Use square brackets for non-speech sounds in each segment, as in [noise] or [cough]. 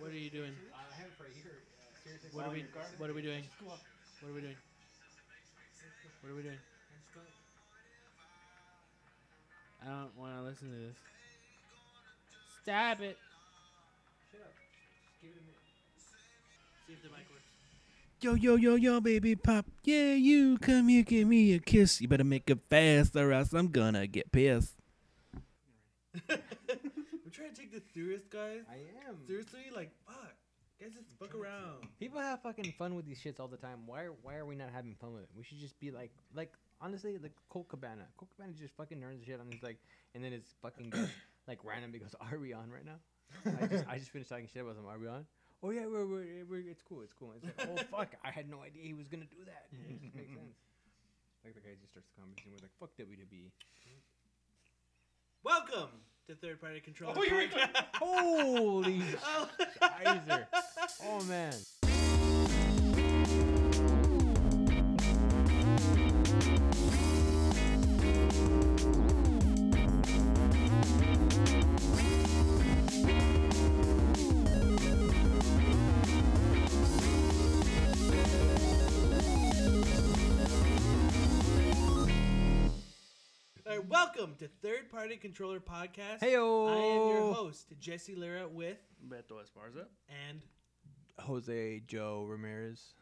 What are you doing? I have it for a year. Uh, What are we? your? What are we doing? Just go up. What are we doing? What are we doing? Just. I don't want to listen to this. Stop it. Shut up. Just give it a minute. See if the mic works. Yo, yo, yo, yo, baby pop. Yeah, you come here, give me a kiss. You better make it fast or else I'm gonna get pissed. [laughs] I'm trying to take this serious, guys. I am. Seriously, like, fuck. Guys, just fuck around. People have fucking fun with these shits all the time. Why are why are we not having fun with it? We should just be like like honestly like Colt Cabana. Colt Cabana just fucking nerds shit on his like and then it's fucking goes, [coughs] like randomly goes, [laughs] Are we on right now? I just I just finished talking shit about him. Are we on? Oh yeah, we're, we're, we're it's cool, it's cool. It's like, oh [laughs] fuck, I had no idea he was gonna do that. It just makes [laughs] sense. Like the guy just starts the conversation with like fuck WWE. Welcome to Third Party Control. Oh, here we go. Holy [laughs] oh. Scheiße. Oh man. All right, welcome to Third Party Controller Podcast. Heyo. I am your host, Jesse Lira, with Beto Esparza. and Jose Joe Ramirez,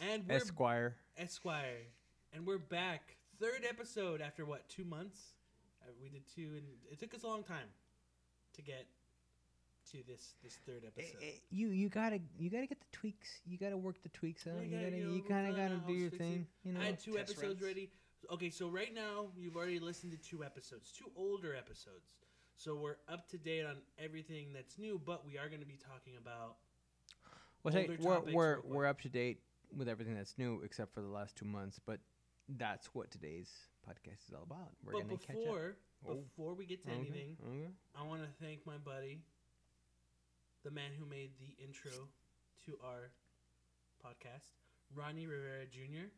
and we're Esquire. Esquire, and we're back. Third episode after what? Two months. Uh, we did two, and it took us a long time to get to this this third episode. Eh, eh, you you gotta you gotta get the tweaks. You gotta work the tweaks out. You you gotta, gotta you know, you kind of gotta do your fixing. thing. You know. I had two test episodes runs. ready. Okay, so right now you've already listened to two episodes, two older episodes. So we're up to date on everything that's new, but we are going to be talking about Well, older we're we're we're up to date with everything that's new except for the last two months. But that's what today's podcast is all about. We're but gonna catch up. before Oh. before we get to Okay, anything, okay. I want to thank my buddy, the man who made the intro to our podcast, Ronnie Rivera Jr.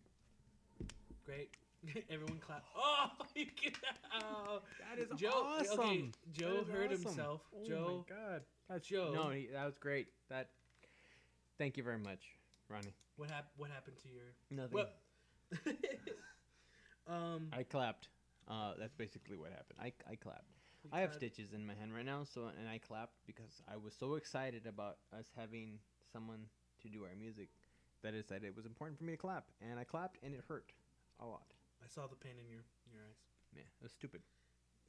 Great. [laughs] Everyone clap. [laughs] Oh, [laughs] you get oh. That is Joe, Okay, awesome. Joe That is heard awesome. himself. Oh Joe, my god. That's Joe. No, he, that was great. That. Thank you very much, Ronnie. what happened? What happened to your? Nothing. What? um, I clapped. Uh, that's basically what happened. I, I clapped. I have stitches in my hand right now, so and I clapped because I was so excited about us having someone to do our music that I decided it was important for me to clap, and I clapped, and it hurt a lot. I saw the pain in your your eyes. Yeah, it was stupid.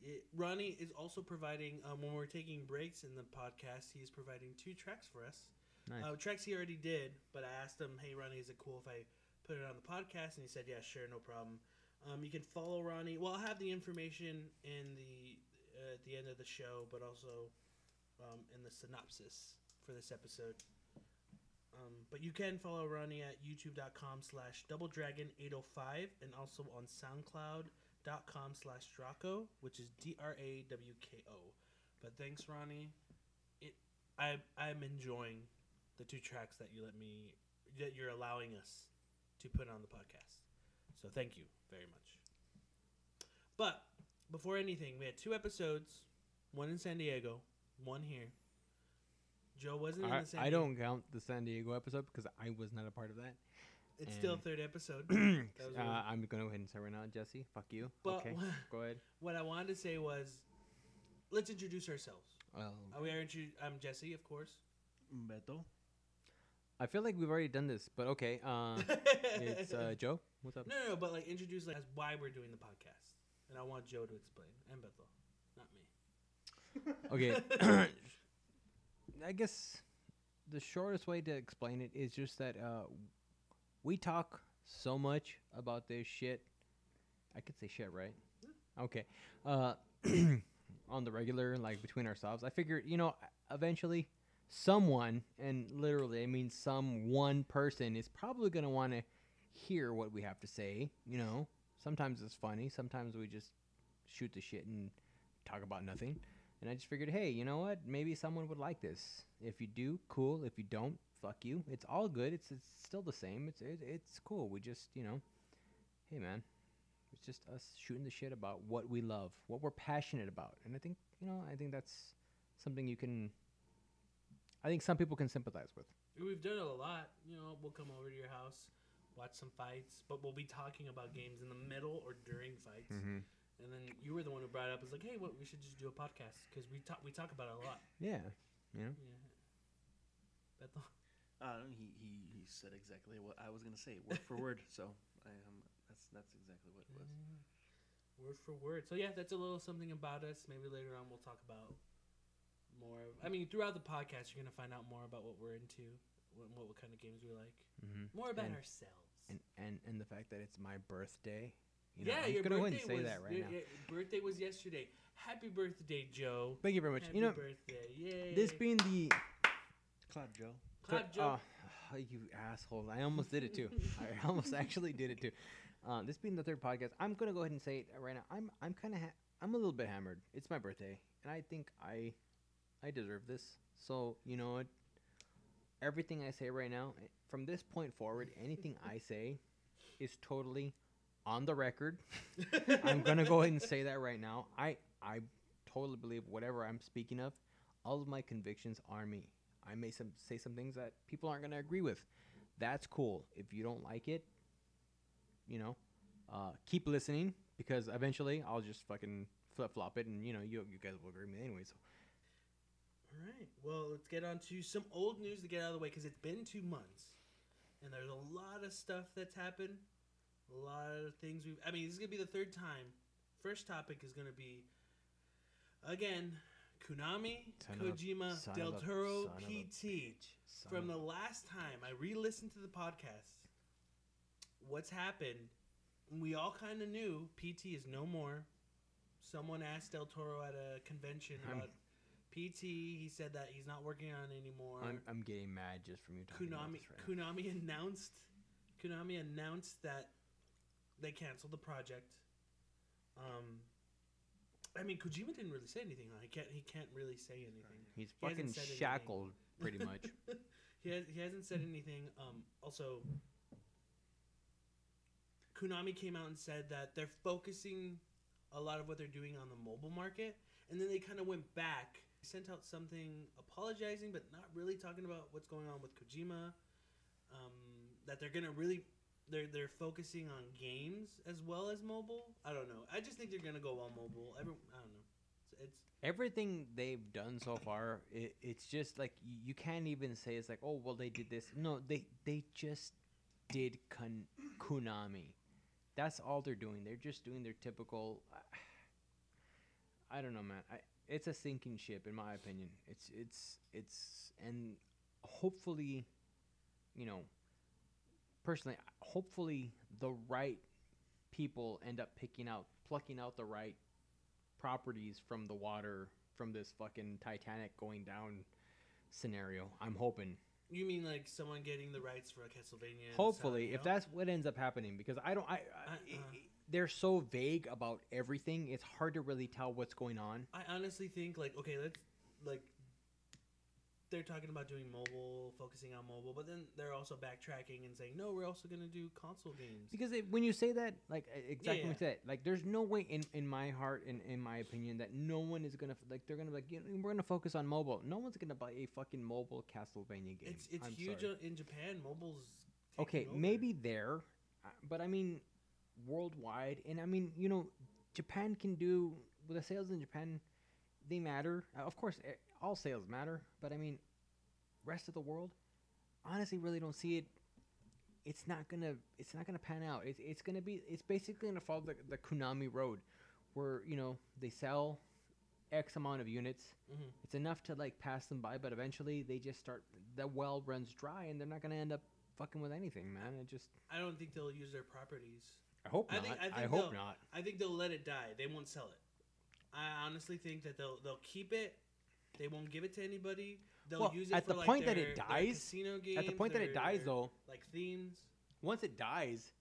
It, Ronnie is also providing um, when we're taking breaks in the podcast. He's providing two tracks for us. Nice. Uh, tracks he already did, but I asked him, "Hey, Ronnie, is it cool if I put it on the podcast?" And he said, "Yeah, sure, no problem." Um, you can follow Ronnie. Well, I'll have the information in the uh, at the end of the show, but also um, in the synopsis for this episode. Um, but you can follow Ronnie at youtube.com slash doubledragon805 and also on soundcloud.com slash Drawko, which is D-R-A-W-K-O. But thanks, Ronnie. It I I'm enjoying the two tracks that you let me that you're allowing us to put on the podcast. So thank you very much. But before anything, we had two episodes, one in San Diego, one here. Joe wasn't in I, the San I Diego. don't count the San Diego episode because I was not a part of that. It's still third episode. [clears throat] uh, I'm gonna go ahead and say right now, Jesse. Fuck you. But okay, go ahead. what I wanted to say was, let's introduce ourselves. Well, Uh, we are intru- I'm Jesse, of course. Beto. I feel like we've already done this, but okay. Uh, [laughs] it's uh, Joe. What's up? no, no, no, but like introduce like as why we're doing the podcast, and I want Joe to explain and Bethel, not me. Okay. [laughs] [clears throat] [laughs] I guess the shortest way to explain it is just that uh, we talk so much about this shit. I could say shit, right? Okay. Uh, [clears throat] on the regular, like between ourselves, I figured, you know, eventually someone, and literally I mean some one person, is probably going to want to hear what we have to say. You know, sometimes it's funny, sometimes we just shoot the shit and talk about nothing. And I just figured, hey, you know what? Maybe someone would like this. If you do, cool. If you don't, fuck you. It's all good. It's it's still the same. It's it, it's cool. We just you know, hey man, it's just us shooting the shit about what we love, what we're passionate about. And I think you know, I think that's something you can. I think some people can sympathize with. We've done it a lot. You know, we'll come over to your house, watch some fights, but we'll be talking about games in the middle or during fights. Mm-hmm. And then you were the one who brought it up. Was like, hey, what? We should just do a podcast because we talk we talk about it a lot. Yeah, you know. Yeah. Bethel? [laughs] Uh, he, he he said exactly what I was gonna say, word for word. [laughs] So I um, that's that's exactly what it was. Yeah. Word for word. So yeah, that's a little something about us. Maybe later on we'll talk about more. Of, I mean, throughout the podcast, you're gonna find out more about what we're into, what, what kind of games we like, Mm-hmm. more about And- ourselves. And and and the fact that it's my birthday. You know, yeah, I'm your gonna birthday say was that right your, now. your birthday was yesterday. Happy birthday, Joe. Thank you very much. Happy you know, birthday! Yay! this being the clap, Joe. Clap, Joe. Oh, you asshole! I almost did it too. [laughs] I almost actually did it too. Uh, this being the third podcast, I'm gonna go ahead and say it right now. I'm I'm kind of ha- I'm a little bit hammered. It's my birthday, and I think I I deserve this. So you know what? Everything I say right now, eh, from this point forward, anything I say is totally on the record. I'm gonna go ahead and say that right now. I I totally believe whatever I'm speaking of, all of my convictions are me. I may some say some things that people aren't gonna agree with. That's cool. If you don't like it, you know, uh, keep listening because eventually I'll just fucking flip flop it, and you know you you guys will agree with me anyway. So All right. Well, let's get on to some old news to get out of the way because it's been two months, and there's a lot of stuff that's happened. A lot of things we've. I mean, this is gonna be the third time. First topic is gonna be again Konami, Son of a- Kojima, Del Toro, a PT. From the last time I re-listened to the podcast, what's happened? We all kind of knew PT is no more. Someone asked Del Toro at a convention I'm- about PT. He said that he's not working on it anymore. I'm I'm getting mad just from you talking about this right now. Konami announced Konami announced that they canceled the project. Um, I mean, Kojima didn't really say anything. He can't. He can't really say anything. He's He fucking said anything. shackled pretty [laughs] much. he has, he hasn't said anything. Um, also, Konami came out and said that they're focusing a lot of what they're doing on the mobile market, and then they kind of went back, sent out something apologizing, but not really talking about what's going on with Kojima. Um, that they're gonna really. They're, they're focusing on games as well as mobile. I don't know. I just think they're gonna go all mobile. Every, I don't know. It's, it's Everything they've done so far, it, it's just like you can't even say it's like, oh well, they did this. No, they they just did kun- Konami. That's all they're doing. They're just doing their typical. I don't know, man. I, it's a sinking ship, in my opinion. It's it's it's and hopefully, you know, personally, hopefully the right people end up picking out, plucking out the right properties from the water from this fucking Titanic going down scenario. I'm hoping. you mean like someone getting the rights for a Castlevania? Hopefully, Silent if Hill? that's what ends up happening, because I don't, I, I, Uh-uh. they're so vague about everything. It's hard to really tell what's going on. I honestly think like okay, let's like they're talking about doing mobile, focusing on mobile, but then they're also backtracking and saying no, we're also gonna do console games. Because when you say that, like exactly Yeah. what you said, like there's no way in, in my heart, in, in my opinion, that no one is gonna like they're gonna be like you know, we're gonna focus on mobile. No one's gonna buy a fucking mobile Castlevania game. It's it's I'm huge sorry. in Japan. Mobile's Okay, over. maybe there, uh, but I mean, worldwide, and I mean, you know, Japan can do with the sales in Japan, they matter. Uh, of course, all sales matter, but I mean, rest of the world, honestly, really don't see it. It's not gonna, it's not gonna pan out. It's, it's gonna be, it's basically gonna follow the, the Konami road, where you know they sell X amount of units. Mhm. It's enough to like pass them by, but eventually they just start. The well runs dry, and they're not gonna end up fucking with anything, man. It just. I don't think they'll use their properties. I hope I not. think- I I, hope not. I think they'll let it die. They won't sell it. I honestly think that they'll they'll keep it. They won't give it to anybody. They'll Well, use it at for the like point that it dies- casino games, At the point that it dies, though, like themes. once it dies,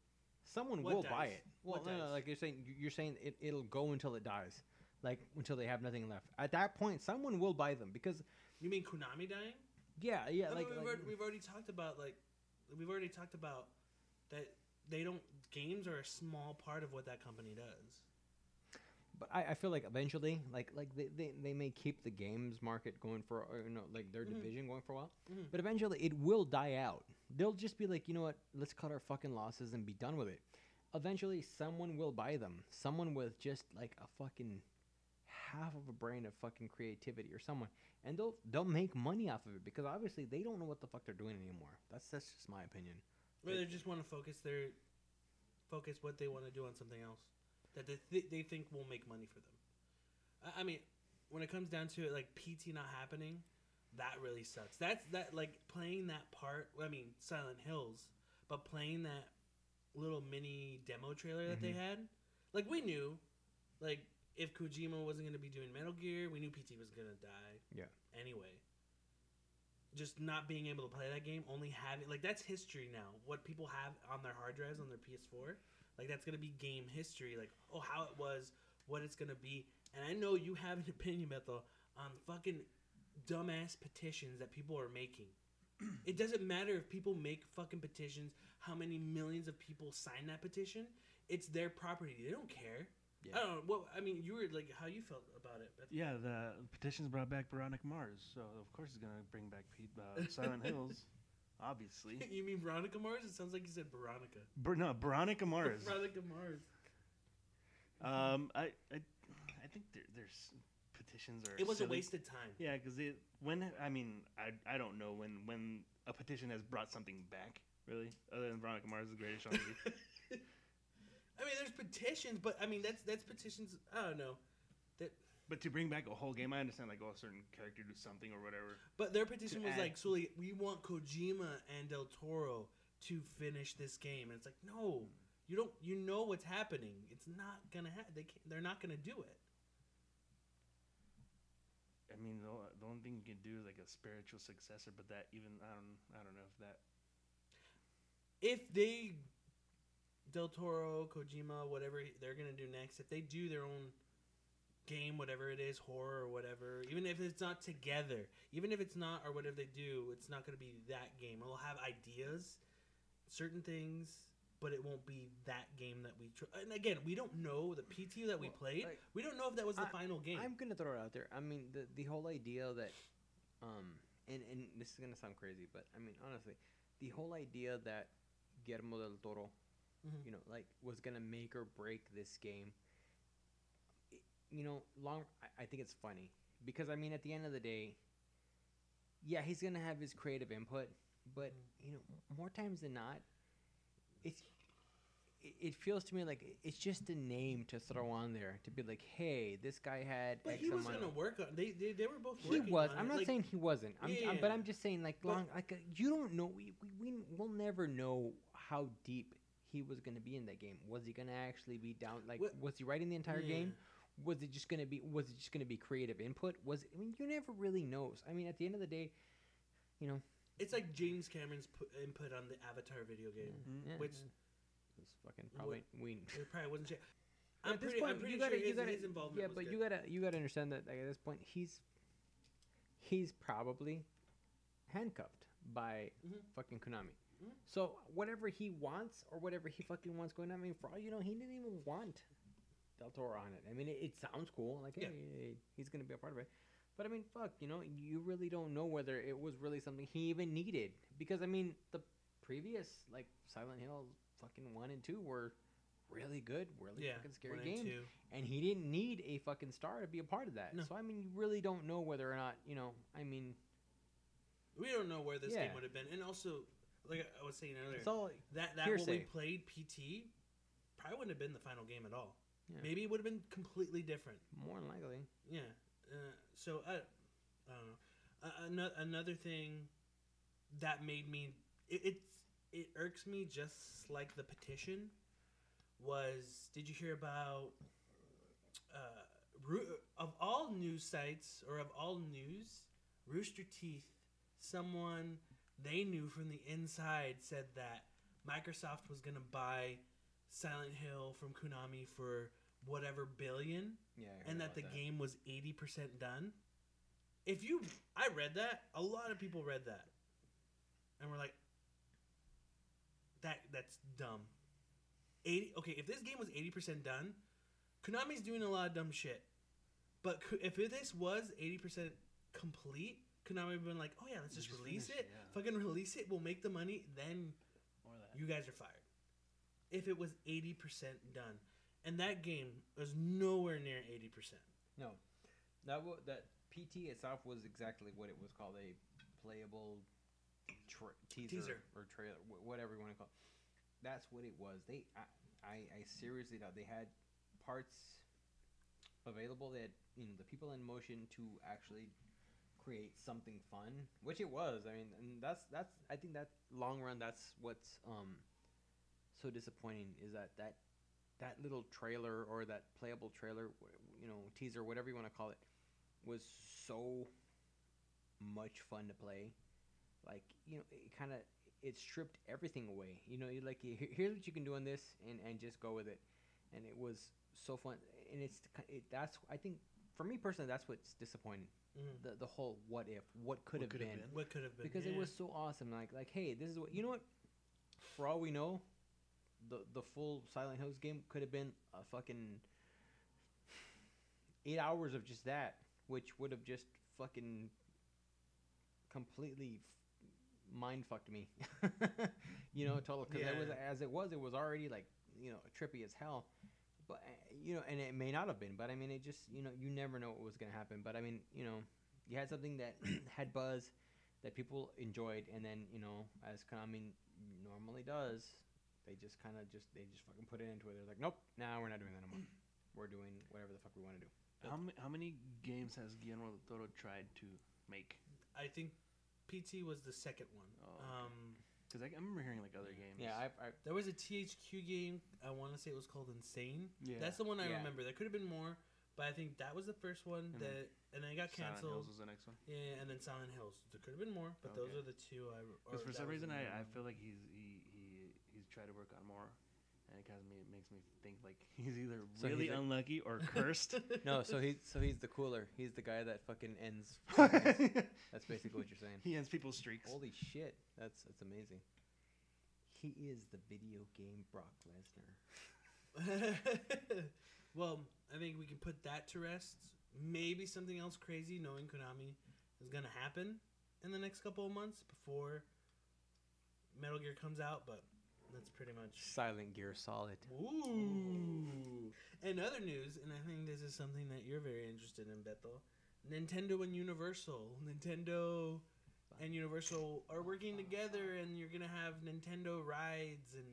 someone What will buy it. Well, no, no, like you're saying, you- you're saying it, it'll go until it dies, like until they have nothing left. At that point, someone will buy them because, You mean Konami dying? yeah, yeah, No, like, but we've, like- already, we've already talked about like we've already talked about that they don't games are a small part of what that company does. But I, I feel like eventually, like like they, they, they may keep the games market going for or, you know like their Mhm. division going for a while, Mhm. but eventually it will die out. They'll just be like, you know what? Let's cut our fucking losses and be done with it. Eventually, someone will buy them. Someone with just like a fucking half of a brain of fucking creativity or someone, and they'll they'll make money off of it because obviously they don't know what the fuck they're doing anymore. That's that's just my opinion. Or they just want to focus their focus what they want to do on something else that they th- they think will make money for them. I, I mean, when it comes down to it, like PT not happening, that really sucks. That's that like playing that part. I mean, Silent Hills, but playing that little mini demo trailer that they mm-hmm. had, like we knew, like if Kojima wasn't going to be doing Metal Gear, we knew PT was going to die. Yeah. Anyway, just not being able to play that game, only having like that's history now. What people have on their hard drives on their PS4, like that's gonna be game history. Like oh, how it was, what it's gonna be. And I know you have an [laughs] opinion, Bethel, on fucking dumbass petitions that people are making. [clears throat] it doesn't matter if people make fucking petitions, how many millions of people sign that petition. It's their property. They don't care. Yeah. I don't know. What I mean, you were like, how you felt about it? Bethel? Yeah, the petitions brought back Veronica Mars, so of course he's gonna bring back Pete, uh, Silent [laughs] Hills, obviously. [laughs] you mean Veronica Mars? It sounds like you said Veronica. Br- no, Veronica Mars. Veronica Mars. Um, I, I, I think there, there's petitions are. It was a silly. wasted time. Yeah, because it when I mean I I don't know when when a petition has brought something back really other than Veronica Mars is the greatest [laughs] show. I mean, there's petitions, but I mean that's that's petitions. I don't know, But to bring back a whole game, I understand like oh a certain character do something or whatever. but their petition was add- like, Sully, we want Kojima and Del Toro to finish this game, and it's like, no, you don't. You know what's happening. It's not gonna happen. They can't, they're not gonna do it. I mean the, the only thing you can do is like a spiritual successor, but that even I don't I don't know if that If they, Del Toro, Kojima, whatever they're gonna do next, if they do their own game, whatever it is, horror or whatever, even if it's not together, even if it's not or whatever they do, it's not going to be that game. It'll have ideas, certain things, but it won't be that game that we. Tr- and again, we don't know the PT that we Well, played. like, we don't know if that was the I- final game. I'm gonna throw it out there. I mean, the the whole idea that, um, and and this is gonna sound crazy, but I mean, honestly, the whole idea that Guillermo del Toro, Mhm. you know, like was gonna make or break this game. You know, long. I, I think it's funny because I mean, at the end of the day, yeah, he's gonna have his creative input, but you know, more times than not, it's it, it feels to me like it's just a name to throw on there to be like, hey, this guy had but X he was amount to work on. They they, they were both. He working was. I'm it. not Like, saying he wasn't. I'm, Yeah, I'm- but. I'm just saying like But- long like uh, you don't know. We we we will never know how deep he was going to be in that game. Was he going to actually be down? Like, What- was he writing the entire Yeah. game? Was it just going to be? Was it just going to be creative input? Was I mean, you never really knows. I mean, at the end of the day, you know, It's like James Cameron's put, input on the Avatar video game. yeah, Which- yeah. it's fucking probably we. It [laughs] probably wasn't. Cha- I'm this pretty. I'm pretty you sure gotta- you his, gotta- his involvement. Yeah, was but good. you gotta you gotta understand that like, at this point he's he's probably handcuffed by Mhm. fucking Konami. Mhm. So whatever he wants or whatever he fucking wants going on, I mean, for all you know, he didn't even want Del Toro on it. I mean, it, it sounds cool, like Yeah. hey, he's gonna be a part of it. But I mean, fuck, you know, you really don't know whether it was really something he even needed because I mean, the previous like Silent Hill fucking one and two were really good, really yeah, fucking scary one and games two. and he didn't need a fucking star to be a part of that. No. So I mean, you really don't know whether or not you know. I mean, We don't know where this game would have been, and also, like I was saying earlier, it's all that that when we played PT probably wouldn't have been the final game at all. Yeah. Maybe it would have been completely different. more than likely. Yeah. Uh, so I, I don't know. Uh, another another thing that made me it, it's it irks me just like the petition was. Did you hear about? Uh, of all news sites or of all news, Rooster Teeth, someone they knew from the inside said that Microsoft was gonna buy Silent Hill from Konami for whatever billion Yeah. and that the game was 80% done. If you I read that, a lot of people read that. And we're like that that's dumb. 80 Okay, if this game was 80% done, Konami's doing a lot of dumb shit. But if this was 80% complete, Konami would have been like, oh yeah, let's just, Just release finish it. yeah. Fucking release it. We'll make the money. Then that. you guys are fired. If it was 80% done. And that game was nowhere near 80%. No, that wa that PT itself was exactly what it was called a playable tra- teaser, Teaser. or trailer, wh- whatever you want to call. it. That's what it was. They, I, I, I seriously doubt they had parts available. They had you know the people in motion to actually create something fun, which it was. I mean, and that's that's I think that long run that's what's um so disappointing is that that that little trailer or that playable trailer, you know, teaser, whatever you want to call it, was so much fun to play. Like you know, it kind of it stripped everything away. You know, you like here's what you can do on this, and and just go with it. And it was so fun, and it's it, that's I think for me personally that's what's disappointing. Mhm. The the whole what if, what could What have could have been, been. What could have been? because it was so awesome. Like like hey, this is what you know what. For all we know, the the full Silent Hills game could have been a fucking eight hours of just that, which would have just fucking completely f- mind fucked me. [laughs] you know, total because it was Yeah. as it was, it was already like you know trippy as hell. But uh, you know, and it may not have been, but I mean, it just you know, you never know what was gonna happen. But I mean, you know, you had something that [coughs] [coughs] had buzz that people enjoyed, and then you know, as Konami normally does, they just kind of just they just fucking put it into it. They're like, nope, now we're not doing that anymore. [clears throat] we're doing whatever the fuck we want to do. How, ma- how many games has Guillermo del Toro tried to make? I think PT was the second one. Oh, okay. Um, Because I, I remember hearing like other games. Yeah, I, I there was a THQ game. I want to say it was called Insane. Yeah. That's the one I Yeah. remember. There could have been more, but I think that was the first one And then that, and then it got Silent canceled. Hills was the next one. Yeah, and then Silent Hills. There could have been more, but those are the two I. Because for some reason, I, I feel like he's he, he he's tried to work on more, and it kind of me, makes me think like [laughs] he's either So really he's a- unlucky or [laughs] cursed. [laughs] no. So he's so he's the cooler. He's the guy that fucking ends. companies. That's basically what you're saying. he ends people's streaks. Holy shit, that's that's amazing. He is the video game Brock Lesnar. well, I think we can put that to rest. Maybe something else crazy, knowing Konami, is gonna happen in the next couple of months before Metal Gear comes out. But that's pretty much. Silent Gear Solid. Ooh. And other news, and I think this is something that you're very interested in, Beto. Nintendo and Universal. Nintendo and Universal are working together, and you're gonna have Nintendo rides and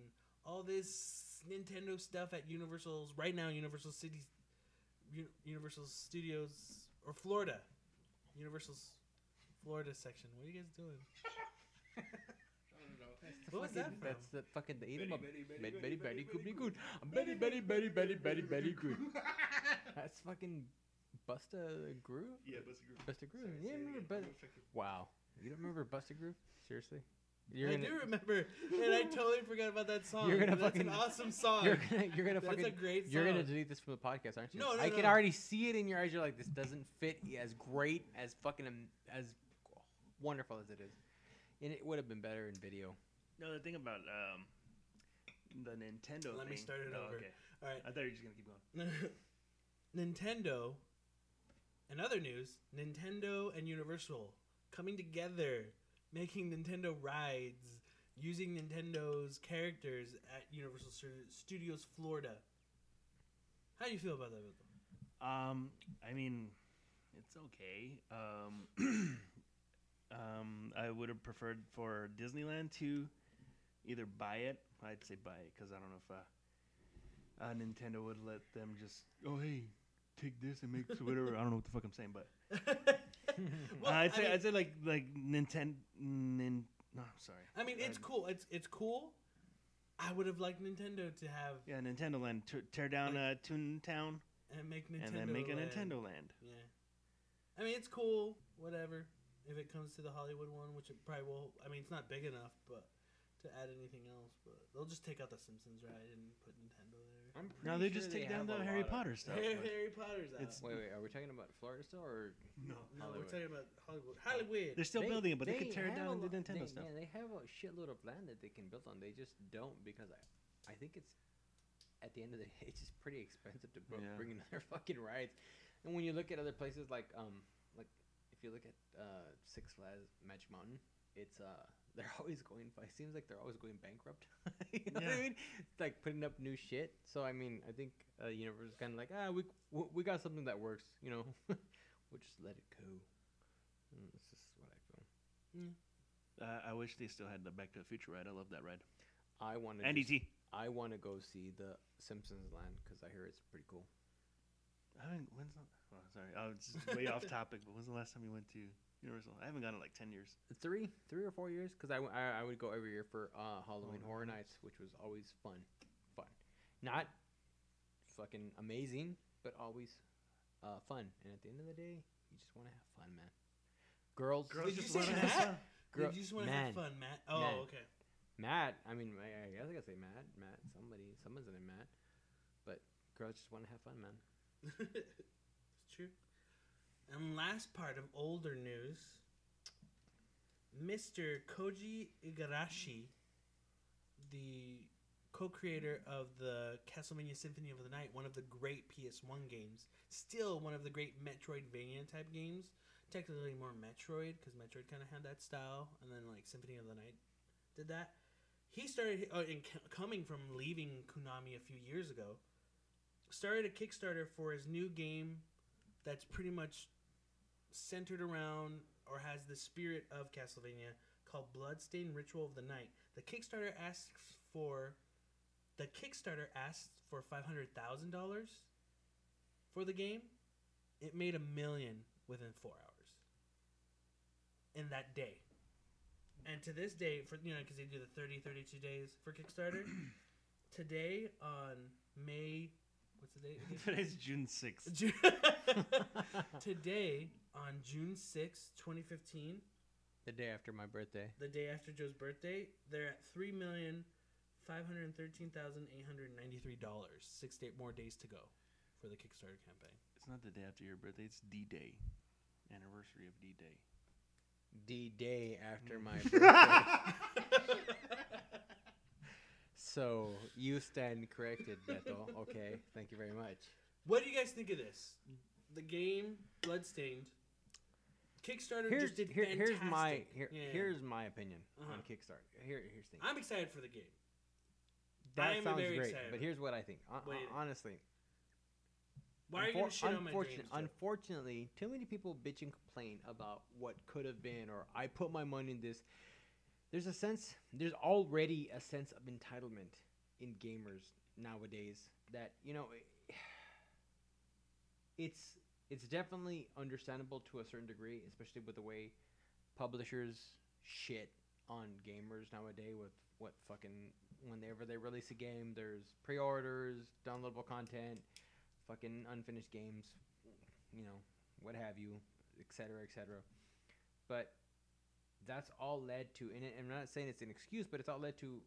all this Nintendo stuff at Universal's right now. Universal City, Universal Studios or Florida, Universal's Florida section. What are you guys doing? [laughs] What was that from? That's the fucking the eat 'em up. Betty, very, Betty, good, be good. Very, very, Betty, Betty, Betty, Betty, good. That's fucking Bust a Groove. Yeah, Bust a Groove. Bust a Groove. Yeah, remember Busta. Wow, you don't remember Bust a Groove? Seriously? You're I gonna, do remember, and I totally forgot about that song. You're gonna That's fucking- an awesome song. You're gonna, you're gonna That's fucking. a great song. You're gonna delete this from the podcast, aren't you? No, no, I can already see it in your eyes. You're like, this doesn't fit as great as fucking as wonderful as it is, and it would have been better in video. No, the thing about um, the Nintendo. Let me start it oh, over. Okay. All right, I thought you were just gonna keep going. [laughs] Nintendo. In other news, Nintendo and Universal coming together, making Nintendo rides using Nintendo's characters at Universal Studios Florida. How do you feel about that? Um, I mean, it's okay. Um, [clears throat] um, I would have preferred for Disneyland to either buy it. I'd say buy it because I don't know if uh, uh, Nintendo would let them just oh hey take this and make whatever. I don't know what the fuck I'm saying, but [laughs] Well, I'd I say mean- I'd say like like Nintendo. Nin, no, I'm sorry. I mean, it's I'd- cool. It's it's cool. I would have liked Nintendo to have Yeah, Nintendo Land. T- tear down uh, Toontown and make Nintendo and then make a Nintendo Land. Yeah, I mean it's cool. Whatever. If it comes to the Hollywood one, which it probably will. I mean, it's not big enough, but to add anything else, but they'll just take out the Simpsons ride and put Nintendo there. I'm No, they just take down the Harry Potter stuff. Harry, but- Harry Potter's out. It's- Wait, wait, are we talking about Florida still or? No. no, we're talking about Hollywood. Hollywood. They're still building it, but they, could tear it have down a and do lo- Nintendo they, stuff. Yeah, they have a shitload of land that they can build on. They just don't because I, I think it's at the end of the [laughs] day, it's just pretty expensive to bro- Yeah. bring another [laughs] fucking rides. And when you look at other places like um like if you look at uh Six Flags Magic Mountain, it's uh they're [laughs] always going. It seems like they're always going bankrupt. [laughs] you know what I mean? It's like putting up new shit. So I mean, I think uh, Universal is kind of like ah we w- we got something that works. You know, [laughs] we'll just let it go. Mm, That's just what I feel. Uh, I wish they still had the Back to the Future ride. I love that ride. I want to. And ET. I want to go see the Simpsons land because I hear it's pretty cool. I haven't. When's the? Oh, sorry. I was just way off topic. But when's the last time you went to Universal? I haven't gone in like ten years. Three, three or four years because I I would go every year for uh, Halloween Oh, Horror nice. Nights, which was always fun, fun, not fucking amazing, but always uh, fun. And at the end of the day, you just want to have fun, man. Girls, Girls just wanna have fun. girl, you just want to man, have fun, Matt? Oh, Man. okay. Matt. I mean, I, I guess I gotta say Matt, Matt. Somebody, someone's in it, Matt. But girls just want to have fun, man. [laughs] it's true. And last part of older news Mr. Koji Igarashi, the co creator of the Castlevania Symphony of the Night, one of the great PS1 games, still one of the great Metroidvania type games. Technically more Metroid, because Metroid kind of had that style, and then like Symphony of the Night did that. He started, uh, in, coming from leaving Konami a few years ago, started a Kickstarter for his new game that's pretty much centered around or has the spirit of Castlevania called Bloodstained Ritual of the Night. The Kickstarter asks for the Kickstarter asked for five hundred thousand dollars for the game. It made a million within four hours. In that day. And to this day, for you know, because they do the 30, 32 days for Kickstarter. [clears throat] today on May, what's the date? [laughs] Today's June sixth. [laughs] Ju- [laughs] Today, on June sixth, 2015, The day after my birthday. the day after Joe's birthday, they're at three million five hundred thirteen thousand eight hundred ninety-three dollars. Six day, more days to go for the Kickstarter campaign. It's not the day after your birthday. It's D Day, anniversary of D Day. D day after mm. my birthday. So you stand corrected, Beto. Okay, thank you very much. what do you guys think of this? The game Bloodstained. Kickstarter Here's just did here, fantastic. here's my here, Yeah. here's my opinion Uh-huh. on Kickstarter. Here here's the thing. I'm excited for the game. That I'm sounds great, excited. but here's what I think. Hon- What do you hon- think? honestly, Why are you gonna shit on my dreams? Unfortunately, too many people bitch and complain about what could have been, or I put my money in this. There's a sense. There's already a sense of entitlement in gamers nowadays that you know. [sighs] It's it's definitely understandable to a certain degree, especially with the way publishers shit on gamers nowadays. With what fucking whenever they release a game, there's pre-orders, downloadable content, fucking unfinished games, you know, what have you, etc., etc. But that's all led to, and I'm not saying it's an excuse, but it's all led to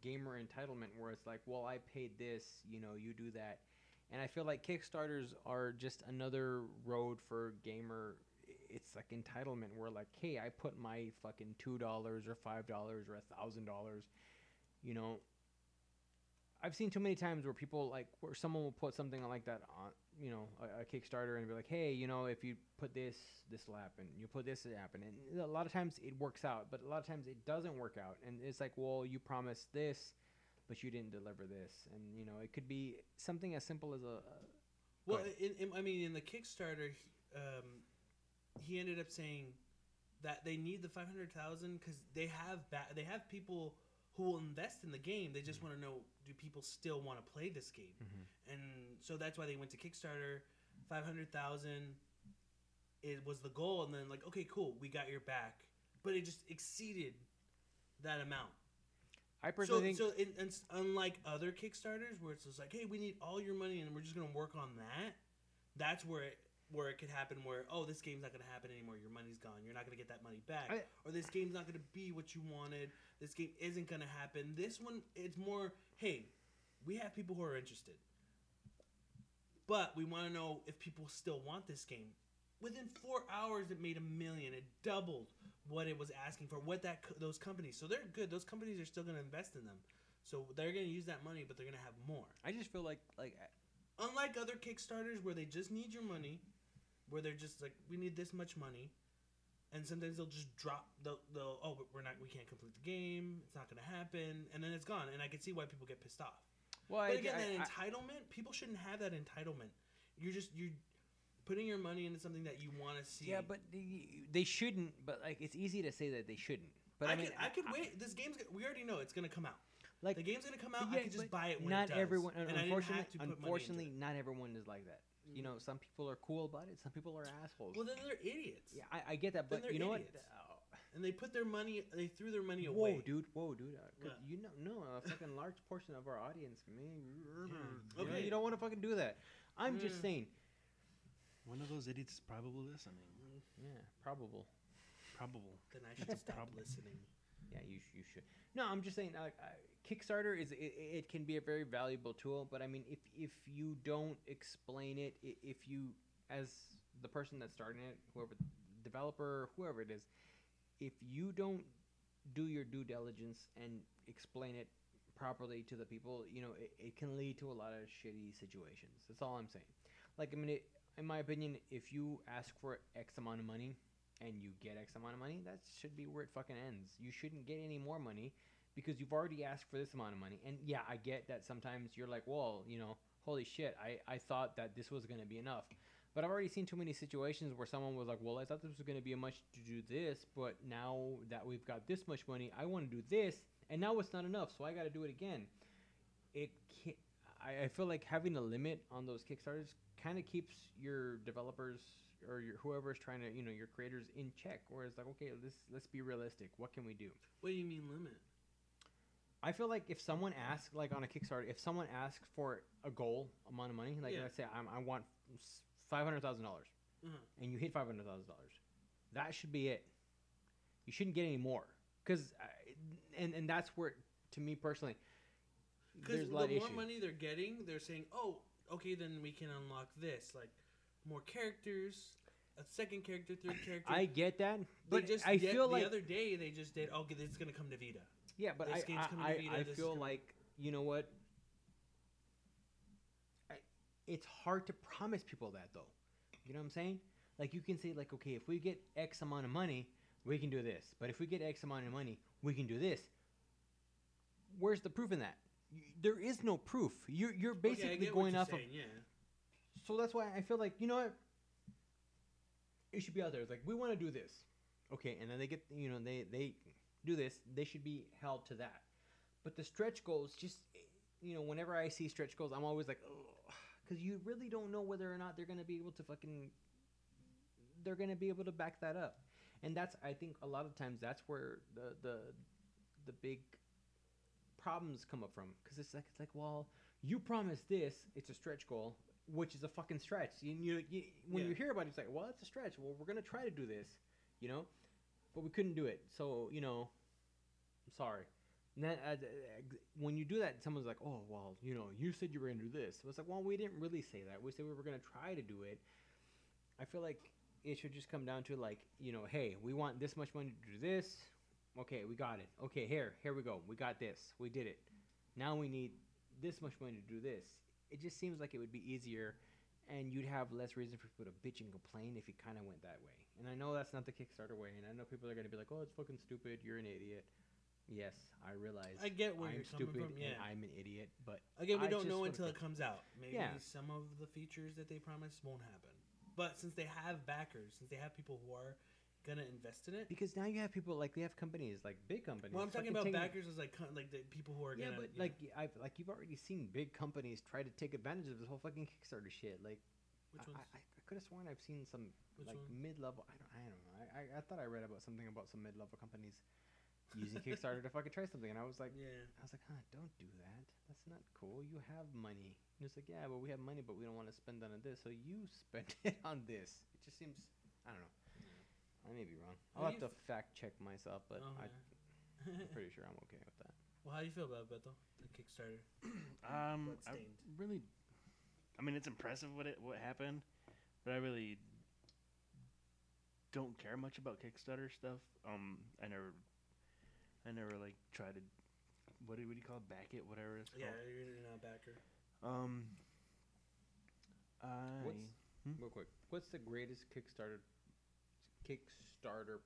gamer entitlement, where it's like, well, I paid this, you know, you do that, and I feel like Kickstarters are just another road for gamer. It's like entitlement, where like, hey, I put my fucking two dollars or five dollars or a thousand dollars, you know, I've seen too many times where people like where someone will put something like that on, you know, a, a Kickstarter and be like, hey, you know, if you put this, this will happen. You put this, it happen. And a lot of times it works out, but a lot of times it doesn't work out. And it's like, well, you promised this, but you didn't deliver this. And you know, it could be something as simple as a. Well, in, in, I mean, in the Kickstarter, he- um, he ended up saying that they need the five hundred thousand because they have ba- they have people who will invest in the game. They just mm-hmm. want to know do people still want to play this game, mm-hmm. and so that's why they went to Kickstarter. Five hundred thousand, it was the goal, and then like, okay, cool, we got your back, but it just exceeded that amount. I So, personally think so in, in, unlike other Kickstarters where it's just like, hey, we need all your money and we're just gonna work on that. That's where it where it could happen. Where oh, this game's not gonna happen anymore. Your money's gone. You're not gonna get that money back. I- or this game's not gonna be what you wanted. This game isn't gonna happen. This one, it's more, hey, we have people who are interested, but we want to know if people still want this game. Within four hours, it made a million. It doubled what it was asking for. What that those companies. So they're good. Those companies are still going to invest in them. So they're gonna use that money, but they're gonna have more. I just feel like like Unlike other Kickstarters where they just need your money, where they're just like, we need this much money, and sometimes they'll just drop. They'll, they'll oh, we're not, we can't complete the game. It's not gonna happen, and then it's gone. And I can see why people get pissed off. well, But I, again, I- that I- entitlement, people shouldn't have that entitlement. You're just you're putting your money into something that you want to see. yeah, but they, they shouldn't. But like, it's easy to say that they shouldn't. But I, I, mean, could, I could wait. This game's we already know it's gonna come out. like the game's gonna come out. But I yeah, could just buy it when not it does. everyone. and I didn't Unfortunately, have to put money into unfortunately, not everyone is like that. You know, some people are cool about it. Some people are assholes. Well, then they're idiots. yeah, I, I get that, but they're you know idiots. what? Uh, And they put their money. They threw their money Whoa, away. dude! Whoa, dude! Uh, 'cause What? You know, no, a fucking large portion of our audience, man. You know, Okay. you don't want to fucking do that. I'm just Mm. saying. One of those idiots is probably listening. Yeah, probable. Probable. Then I should stop Probably. listening. Yeah, you you should. No, I'm just saying. Uh, Kickstarter is it, it can be a very valuable tool, but I mean, if if you don't explain it, if you as the person that's starting it, whoever developer, whoever it is, if you don't do your due diligence and explain it properly to the people, you know, it, it can lead to a lot of shitty situations. That's all I'm saying. Like, I mean, it, in my opinion, if you ask for X amount of money and you get X amount of money, that should be where it fucking ends. You shouldn't get any more money because you've already asked for this amount of money. And yeah, I get that sometimes you're like, well, you know, holy shit, I, I thought that this was going to be enough. But I've already seen too many situations where someone was like, well, I thought this was going to be a much to do this, but now that we've got this much money, I want to do this, and now it's not enough, so I got to do it again. It can't, I, I feel like having a limit on those Kickstarters kind of keeps your developers or your whoever is trying to, you know, your creators in check. Where it's like, okay, let's let's be realistic. What can we do? What do you mean limit? I feel like if someone asks, like on a Kickstarter, if someone asks for a goal amount of money, like Yeah. let's say I'm, I want five hundred thousand dollars, Uh-huh. and you hit five hundred thousand dollars, that should be it. You shouldn't get any more, because, and and that's where, to me personally, Because there's a the lot more issues. money they're getting, they're saying, "Oh, okay, then we can unlock this, like more characters, a second character, third character." I get that, They but just I feel the like other day they just did. Okay, this is gonna come to Vita. Yeah, but I, This game's coming to I, Vita, I, I feel like you know what? I, it's hard to promise people that though. You know what I'm saying? Like you can say like, okay, if we get X amount of money, we can do this. But if we get X amount of money, we can do this. Where's the proof in that? There is no proof. You're you're basically what going off of yeah. So that's why I feel like you know what it should be out there. It's like we want to do this, okay, and then they get you know they they do this. They should be held to that. But the stretch goals, just you know, whenever I see stretch goals, I'm always like, because you really don't know whether or not they're gonna be able to fucking they're gonna be able to back that up, and that's I think a lot of times that's where the the the big problems come up from because it's like it's like well you promised this it's a stretch goal which is a fucking stretch. You, you, you when Yeah. you hear about it it's like well it's a stretch. Well we're gonna try to do this you know? But we couldn't do it. So you know i'm sorry. Then, uh, when you do that someone's like oh well you know you said you were gonna do this. It's like well we didn't really say that. We said we were gonna try to do it. I feel like it should just come down to like you know hey we want this much money to do this. Okay we got it. Okay here here we go. We got this. We did it. Now we need this much money to do this it just seems like it would be easier and you'd have less reason for people to bitch and complain if it kind of went that way and i know that's not the kickstarter way and i know people are going to be like oh it's fucking stupid you're an idiot yes i realize I get where i'm you're coming stupid from. Yeah. and i'm an idiot but Again, we I don't know until it comes out. Maybe Yeah. some of the features that they promised won't happen. But since they have backers, since they have people who are gonna invest in it, because now you have people like they have companies like big companies well, I'm talking about backers as like like the people who are yeah, gonna. but you know- like I've like you've already seen big companies try to take advantage of this whole fucking Kickstarter shit. Like which I, ones? I, I could have sworn I've seen some Which like one? mid-level. I don't, I don't know. I, I, I thought I read about something about some mid-level companies using Kickstarter to fucking try something, and I was like, yeah. I was like, huh, don't do that. That's not cool. You have money. And it's like, yeah, but we have money, but we don't want to spend on this, so you spend [laughs] it on this. It just seems, I don't know. I may be wrong. I'll How do have you to fact check myself, but Oh, I, I'm pretty [laughs] sure I'm okay with that. well, how do you feel about it, Beto? The Kickstarter. [clears throat] Um, I Bloodstained. really, I mean, it's impressive what it what happened, but I really don't care much about Kickstarter stuff. Um, I never, I never like try to what do, what do you call it? Back it, whatever it's called. Yeah, you're not a backer. Um. I What's Hmm? real quick? What's the greatest Kickstarter Kickstarter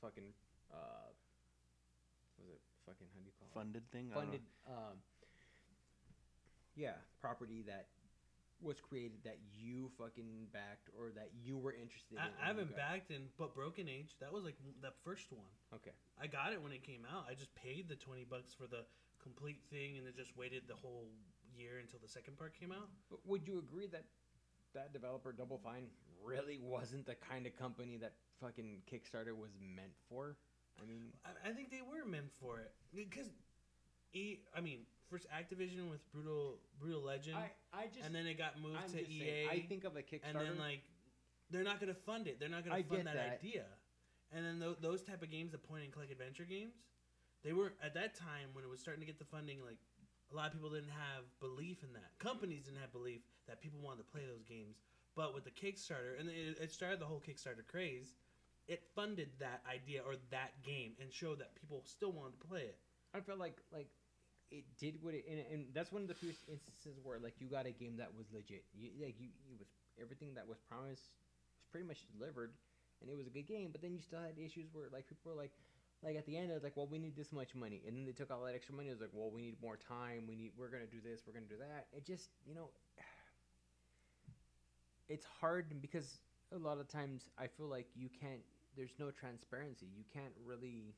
fucking uh was it fucking how do you call it? funded thing. it? Funded um yeah, property that was created that you fucking backed or that you were interested in. I, and I haven't backed in, but Broken Age, that was like the first one. Okay. I got it when it came out. I just paid the 20 bucks for the complete thing and then just waited the whole year until the second part came out. But would you agree that that developer Double Fine really wasn't the kind of company that fucking Kickstarter was meant for? I mean, I, I think they were meant for it because, e, I mean, first Activision with Brutal Brutal Legend, I I just and then it got moved I'm to EA. saying, I think of a Kickstarter. and then like they're not gonna fund it. They're not gonna fund get that, that. idea. And then tho- those type of games, the point and click adventure games, they were at that time when it was starting to get the funding. Like a lot of people didn't have belief in that. Companies didn't have belief that people wanted to play those games. But with the Kickstarter, and it, it started the whole Kickstarter craze, it funded that idea or that game and showed that people still wanted to play it. I felt like like it did what it and, and that's one of the few instances where like you got a game that was legit. You, like you, it was everything that was promised was pretty much delivered, and it was a good game. But then you still had issues where like people were like. Like at the end, it was like, well, we need this much money, and then they took all that extra money. It was like, well, we need more time. We need, we're gonna do this, we're gonna do that. It just, you know, it's hard because a lot of times I feel like you can't. There's no transparency. You can't really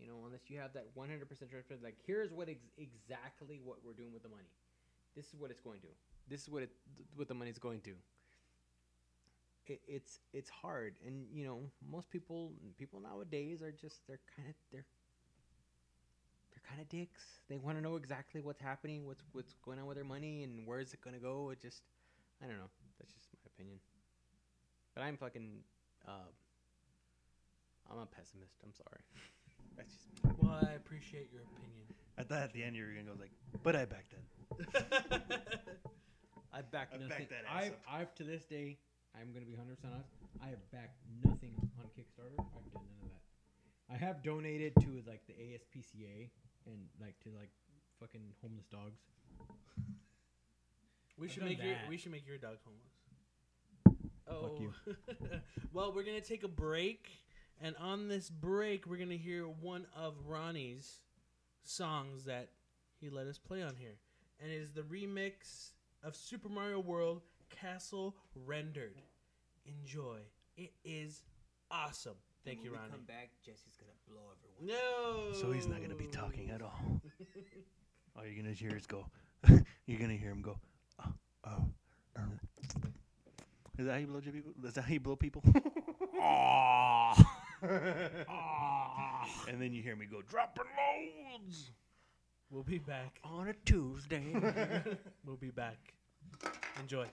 you know, unless you have that 100% transparency. Like, here's what ex- exactly what we're doing with the money. This is what it's going to. This is what it what the money's going to. It, it's it's hard, and you know, most people people nowadays are just they're kind of they're they're kind of dicks. They want to know exactly what's happening, what's what's going on with their money, and where is it going to go. It just I don't know. That's just my opinion. But I'm fucking uh, I'm a pessimist. I'm sorry. [laughs] That's just me. Well, I appreciate your opinion. I thought at the end you were gonna go like, but I backed it. [laughs] I back I nothing. backed that ass I've, up. I've to this day, I'm gonna be 100 percent honest. I have backed nothing on Kickstarter. I've done none of that. I have donated to like the ASPCA and like to like fucking homeless dogs. [laughs] we I've should done make your that. we should make your dog homeless. Fuck oh. you. [laughs] well, we're gonna take a break, and on this break, we're gonna hear one of Ronnie's songs that he let us play on here, and it is the remix of Super Mario World Castle Rendered. Enjoy. It is awesome. Thank you, Ronnie. Come back, Jesse's gonna blow everyone. No. So he's not gonna be talking at all. [laughs] All you're gonna hear is go. [laughs] you're gonna hear him go. Oh. Is that how you blow people? Is that how you blow people? and then you hear me go dropping loads We'll be back. On a Tuesday. [laughs] We'll be back. Enjoy.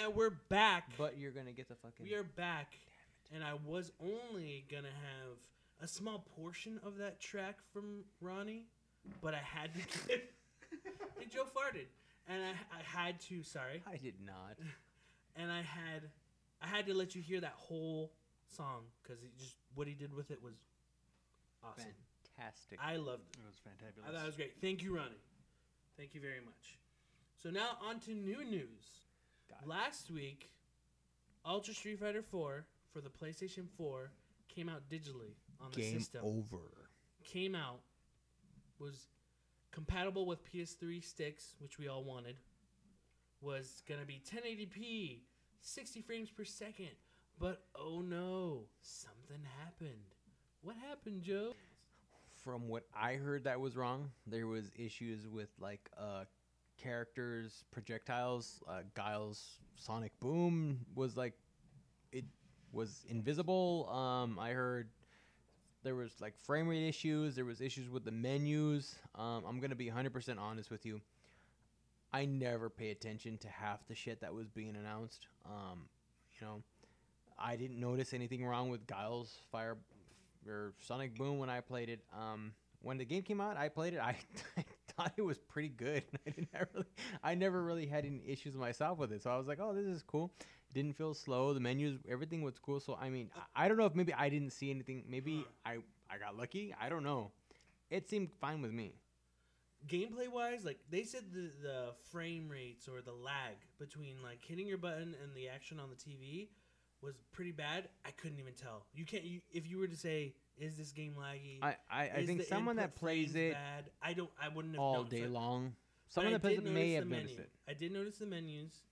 Now we're back. But you're gonna get the fucking. we are back, and I was only gonna have a small portion of that track from Ronnie, but I had to [laughs] give. and Joe farted, and I, I had to. Sorry, I did not. [laughs] and I had, I had to let you hear that whole song because just what he did with it was awesome. Fantastic. I loved it. It was fantabulous. I thought it was great. Thank you, Ronnie. Thank you very much. So now on to new news. Got it. Last week, Ultra Street Fighter 4 for the PlayStation 4 came out digitally on the Game system. over. Came out, was compatible with PS3 sticks, which we all wanted. Was gonna be 1080p, 60 frames per second. But oh no, something happened. What happened, Joe? From what I heard, that was wrong. There was issues with like uh, characters, projectiles. Uh, Guile's Sonic Boom was like, it was invisible. Um, I heard there was like frame rate issues. There was issues with the menus. Um, I'm gonna be 100% honest with you. I never pay attention to half the shit that was being announced. Um, you know, I didn't notice anything wrong with Guile's Fire or Sonic Boom when I played it. Um, when the game came out, I played it. I, I [laughs] thought it was pretty good. [laughs] I didn't really, I never really had any issues myself with it. So I was like, oh, this is cool. It didn't feel slow. The menus, everything was cool. So I mean, I, I don't know if maybe I didn't see anything. Maybe hmm. I I got lucky. I don't know. It seemed fine with me. gameplay wise, like they said the the frame rates or the lag between like hitting your button and the action on the TV was pretty bad. I couldn't even tell. You can't you, if you were to say is this game laggy? I I, I think someone that plays it bad? I don't. I wouldn't have all day long. Someone that plays it may have the noticed menu. it. I did notice the menus,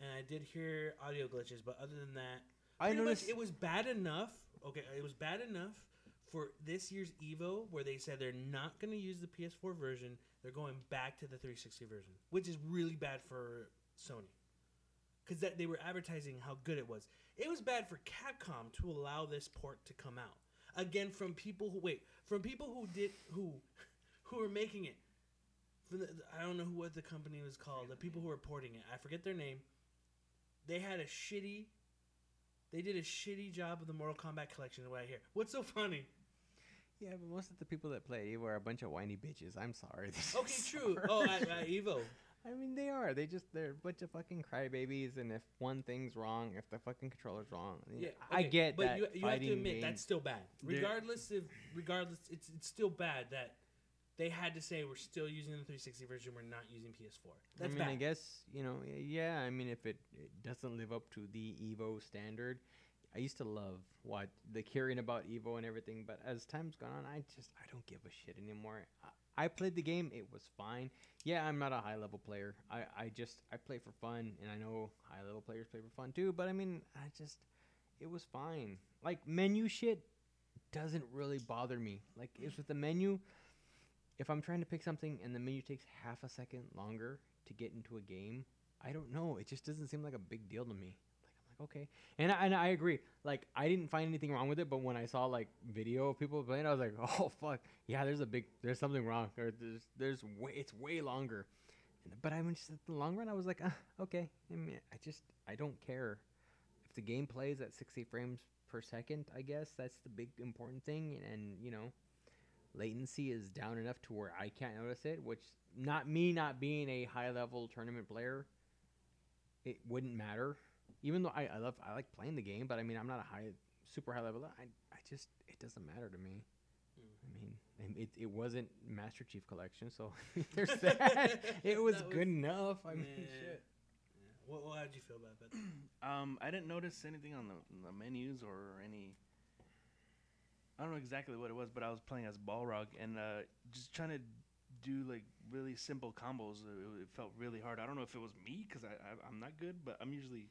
and I did hear audio glitches. But other than that, I noticed much it was bad enough. Okay, it was bad enough for this year's Evo, where they said they're not going to use the PS4 version. They're going back to the 360 version, which is really bad for Sony, because that they were advertising how good it was. It was bad for Capcom to allow this port to come out again from people who wait from people who did who who were making it. From the, I don't know who what the company was called. The people who were porting it, I forget their name. They had a shitty. They did a shitty job of the Mortal Kombat collection. What I hear. What's so funny? Yeah, but most of the people that played Evo are a bunch of whiny bitches. I'm sorry. [laughs] Okay, true. sorry. Oh, at, at Evo. I mean, they are. They just they're a bunch of fucking crybabies, and if one thing's wrong, if the fucking controller's wrong, Yeah, I get but that. you, you have to admit that's still bad. Regardless of regardless, it's it's still bad that they had to say we're still using the 360 version. We're not using PS4. That's I mean, bad. I guess you know, yeah. I mean, if it, it doesn't live up to the Evo standard, I used to love what the hearing about Evo and everything, but as time's gone on, I just I don't give a shit anymore. I, I played the game; it was fine. Yeah, I'm not a high level player. I I just I play for fun, and I know high level players play for fun too. But I mean, I just it was fine. Like menu shit doesn't really bother me. Like it's with the menu. If I'm trying to pick something and the menu takes half a second longer to get into a game, I don't know. It just doesn't seem like a big deal to me. Okay, and I, and I agree. Like I didn't find anything wrong with it, but when I saw like video of people playing, I was like, [laughs] oh fuck, yeah, there's a big, there's something wrong, or there's there's way, it's way longer. And- But I mean, just the long run, I was like, ah, okay. I mean, I just I don't care if the game plays at 60 frames per second. I guess that's the big important thing, and you know latency is down enough to where I can't notice it, which not me not being a high level tournament player, it wouldn't matter. Even though I, I love I like playing the game, but I mean I'm not a high super high level. I, I just it doesn't matter to me. I mean it, it wasn't Master Chief Collection, so [laughs] there's that. [laughs] it was That was- good enough. I mean Man. shit. Yeah. What, what how did you feel about that? [clears throat] Um, I didn't notice anything on the, on the menus or any. I don't know exactly what it was, but I was playing as Balrog and uh, just trying to do like really simple combos. It, it felt really hard. I don't know if it was me because I, I I'm not good, but I'm usually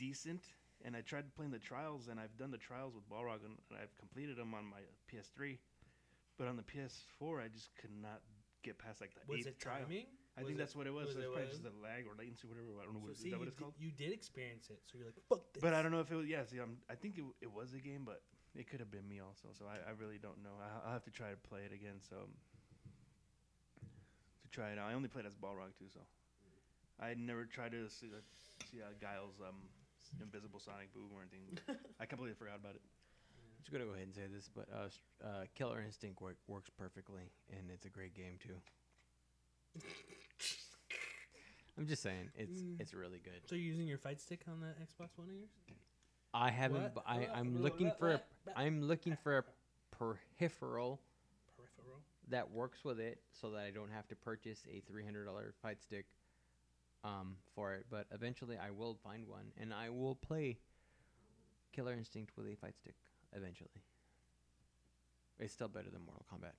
decent. And I tried playing the trials, and I've done the trials with Balrog, and, and I've completed them on my PS3. But on the PS4, I just could not get past like the Was eighth it trial. timing? I think Was that's what it was. was so it probably it just the lag or latency, whatever. I don't know. So what, see, is that what it's did, called? you did experience it, so you're like, fuck this. But I don't know if it was. Yeah, see, I'm, I think it, it was a game, but it could have been me also. So I, I really don't know. I, I'll have to try to play it again. So to try it out, I only played as Balrog too. So I never tried to see, uh, see uh, Guile's um, invisible sonic boom or anything. [laughs] I completely forgot about it. I'm just gonna go ahead and say this, but uh, uh, Killer Instinct work, works perfectly, and it's a great game too. [laughs] I'm just saying, it's Mm. it's really good. So you're using your fight stick on that Xbox One of yours? I haven't. What? bu- I What? I'm What? looking What? for a, What? What? I'm looking for a peripheral Peripheral. that works with it, so that I don't have to purchase a three hundred dollar fight stick, um, for it. But eventually, I will find one, and I will play Killer Instinct with a fight stick. Eventually, it's still better than Mortal Kombat.